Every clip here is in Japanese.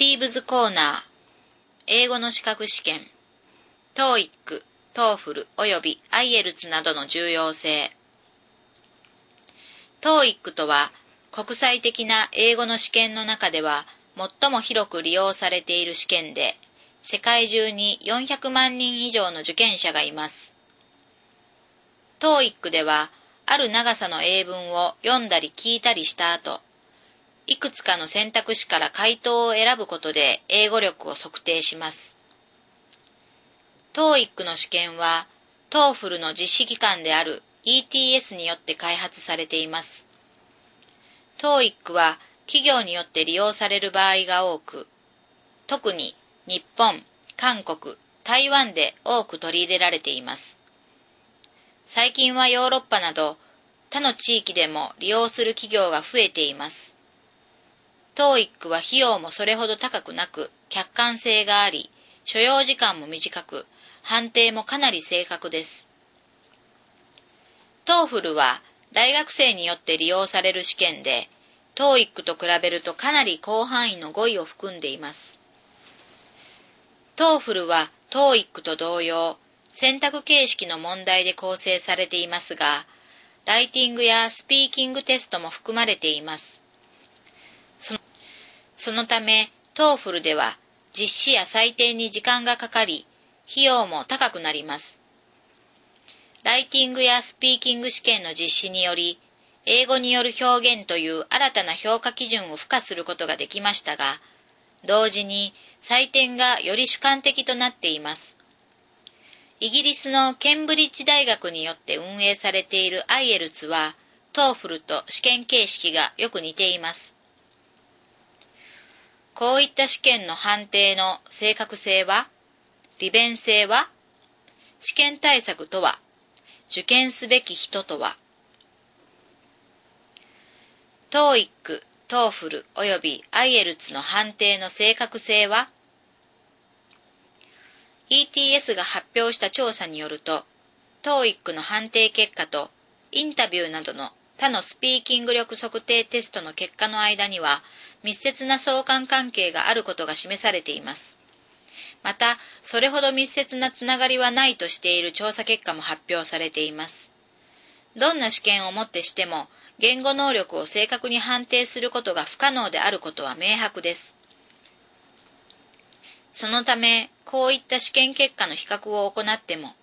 ティーブズコーナー、英語の資格試験、TOEIC、TOEFL および IELTS などの重要性。TOEIC とは、国際的な英語の試験の中では最も広く利用されている試験で、世界中に400万人以上の受験者がいます。TOEIC では、ある長さの英文を読んだり聞いたりした後、いくつかの選択肢から回答を選ぶことで英語力を測定します。TOEIC の試験は、TOEFL の実施機関である ETS によって開発されています。TOEIC は企業によって利用される場合が多く、特に日本、韓国、台湾で多く取り入れられています。最近はヨーロッパなど他の地域でも利用する企業が増えています。TOEIC は費用もそれほど高くなく、客観性があり、所要時間も短く、判定もかなり正確です。TOEFL は大学生によって利用される試験で、TOEIC と比べるとかなり広範囲の語彙を含んでいます。TOEFL は TOEIC と同様、選択形式の問題で構成されていますが、ライティングやスピーキングテストも含まれています。そのため、TOEFL では実施や採点に時間がかかり、費用も高くなります。ライティングやスピーキング試験の実施により、英語による表現という新たな評価基準を付加することができましたが、同時に採点がより主観的となっています。イギリスのケンブリッジ大学によって運営されている IELTS は、 TOEFL と試験形式がよく似ています。こういった試験の判定の正確性は、利便性は、試験対策とは、受験すべき人とは、TOEIC、TOEFL および IELTS の判定の正確性は ETS が発表した調査によると TOEIC の判定結果とインタビューなどの他のスピーキング力測定テストの結果の間には密接な相関関係があることが示されています。また、それほど密接なつながりはないとしている調査結果も発表されています。どんな試験をもってしても、言語能力を正確に判定することが不可能であることは明白です。そのため、こういった試験結果の比較を行っても、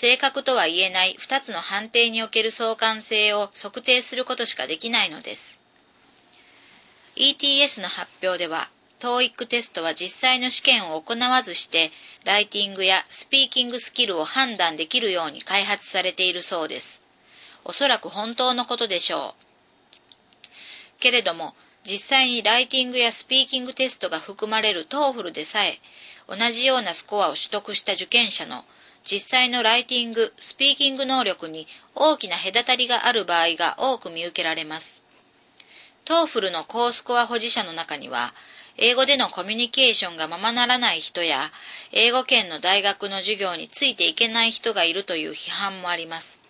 正確とは言えない2つの判定における相関性を測定することしかできないのです。ETS の発表では、TOEIC テストは実際の試験を行わずして、ライティングやスピーキングスキルを判断できるように開発されているそうです。おそらく本当のことでしょう。けれども、実際にライティングやスピーキングテストが含まれる TOEFL でさえ、同じようなスコアを取得した受験者の実際のライティング、スピーキング能力に大きな隔たりがある場合が多く見受けられます。TOEFL の高スコア保持者の中には、英語でのコミュニケーションがままならない人や、英語圏の大学の授業についていけない人がいるという批判もあります。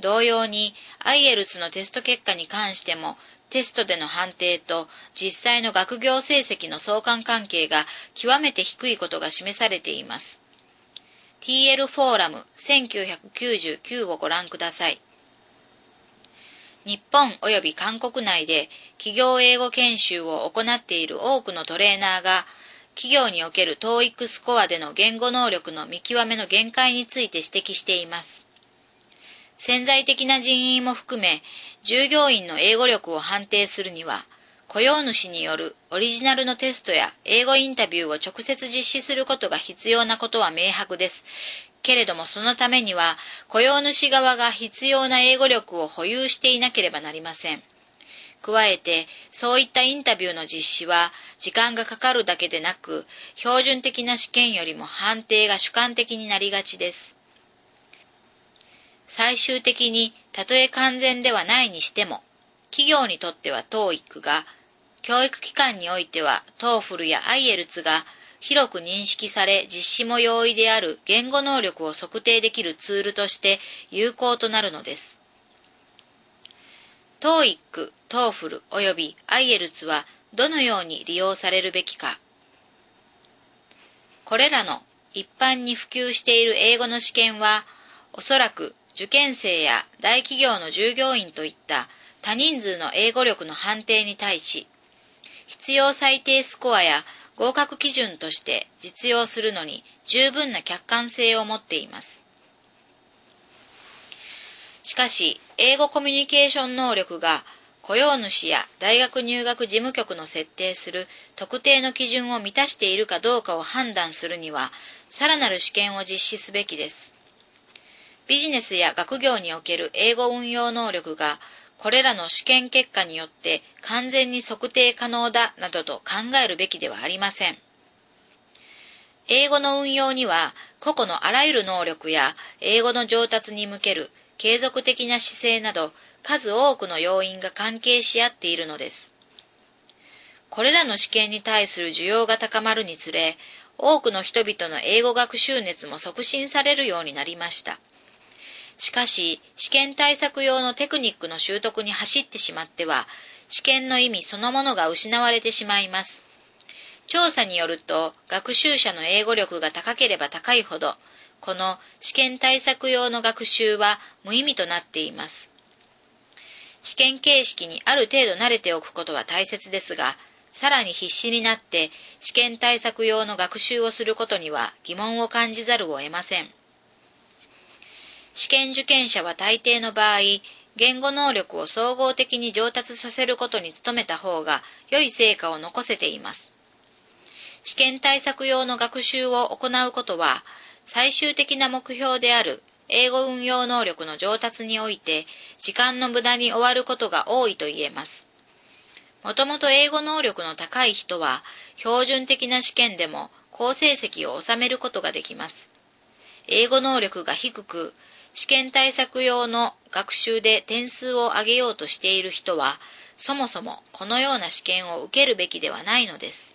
同様に、IELTS のテスト結果に関しても、テストでの判定と実際の学業成績の相関関係が極めて低いことが示されています。TL フォーラム1999をご覧ください。日本及び韓国内で企業英語研修を行っている多くのトレーナーが、企業における TOEIC スコアでの言語能力の見極めの限界について指摘しています。潜在的な人員も含め、従業員の英語力を判定するには、雇用主によるオリジナルのテストや英語インタビューを直接実施することが必要なことは明白です。けれどもそのためには雇用主側が必要な英語力を保有していなければなりません。加えて、そういったインタビューの実施は時間がかかるだけでなく、標準的な試験よりも判定が主観的になりがちです。最終的に、たとえ完全ではないにしても、企業にとっては TOEIC が、教育機関においては TOEFL や IELTS が広く認識され実施も容易である言語能力を測定できるツールとして有効となるのです。TOEIC、TOEFL 及び IELTS はどのように利用されるべきか。これらの一般に普及している英語の試験は、おそらく受験生や大企業の従業員といった多人数の英語力の判定に対し、必要最低スコアや合格基準として実用するのに十分な客観性を持っています。しかし、英語コミュニケーション能力が雇用主や大学入学事務局の設定する特定の基準を満たしているかどうかを判断するには、さらなる試験を実施すべきです。ビジネスや学業における英語運用能力がこれらの試験結果によって完全に測定可能だなどと考えるべきではありません。英語の運用には個々のあらゆる能力や英語の上達に向ける継続的な姿勢など数多くの要因が関係し合っているのです。これらの試験に対する需要が高まるにつれ、多くの人々の英語学習熱も促進されるようになりました。しかし、試験対策用のテクニックの習得に走ってしまっては、試験の意味そのものが失われてしまいます。調査によると、学習者の英語力が高ければ高いほど、この試験対策用の学習は無意味となっています。試験形式にある程度慣れておくことは大切ですが、さらに必死になって試験対策用の学習をすることには疑問を感じざるを得ません。試験受験者は大抵の場合、言語能力を総合的に上達させることに努めた方が良い成果を残せています。試験対策用の学習を行うことは、最終的な目標である英語運用能力の上達において、時間の無駄に終わることが多いと言えます。もともと英語能力の高い人は、標準的な試験でも好成績を収めることができます。英語能力が低く、試験対策用の学習で点数を上げようとしている人は、そもそもこのような試験を受けるべきではないのです。